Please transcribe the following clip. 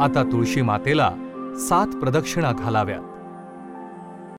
आता तुळशी मातेला सात प्रदक्षिणा घालाव्यात.